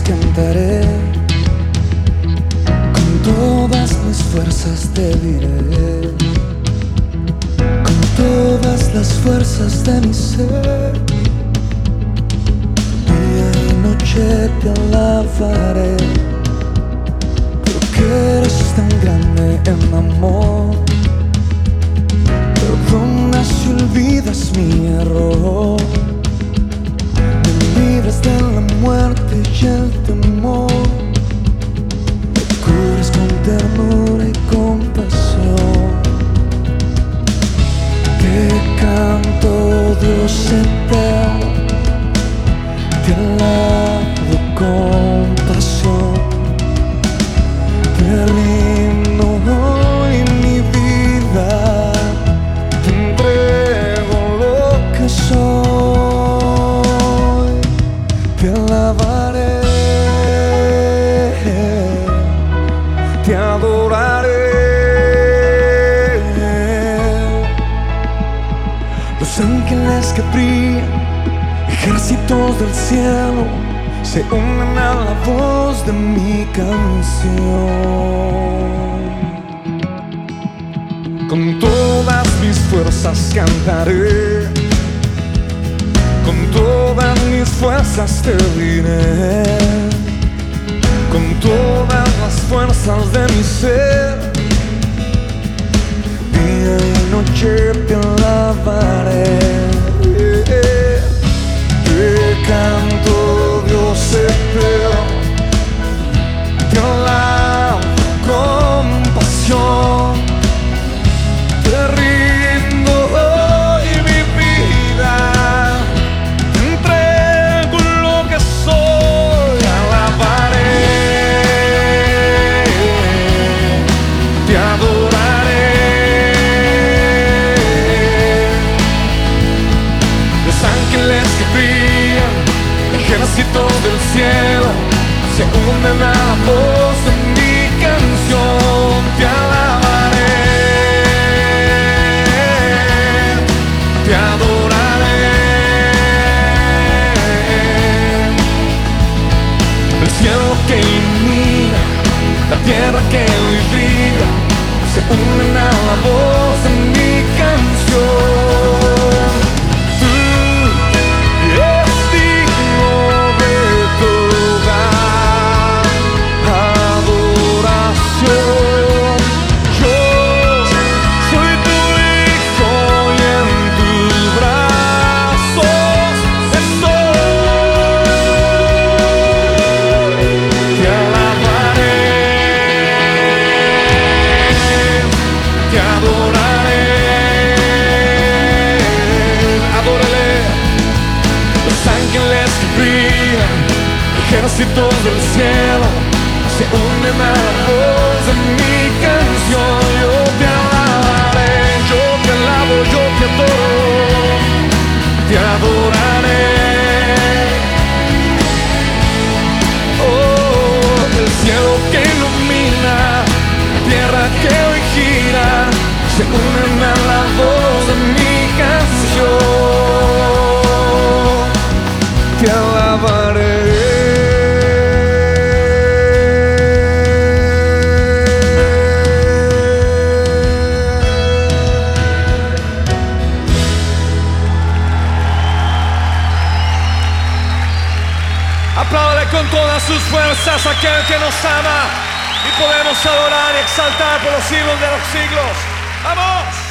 cantaré, con todas mis fuerzas te diré, con todas las fuerzas de mi ser, día y noche te alabaré, porque eres tan grande en amor, perdonas y olvidas mi error. Los ángeles que brillan, ejércitos del cielo, se unen a la voz de mi canción. Con todas mis fuerzas cantaré, con todas mis fuerzas te diré, con todas las fuerzas de mi ser. Día y noche te alabaré. Ejércitos del cielo, se unen a la voz de mi canción. Te alabaré, te adoraré. El cielo que ilumina, la tierra que hoy se unen a la voz te adoraré, adórale. Los ángeles que brillan, ejércitos del cielo, se unen a la voz de mi canción. Se unen a la voz de mi canción. Te alabaré. Apláudale con todas sus fuerzas a aquel que nos ama y podemos adorar y exaltar por los siglos de los siglos. ¡Vamos!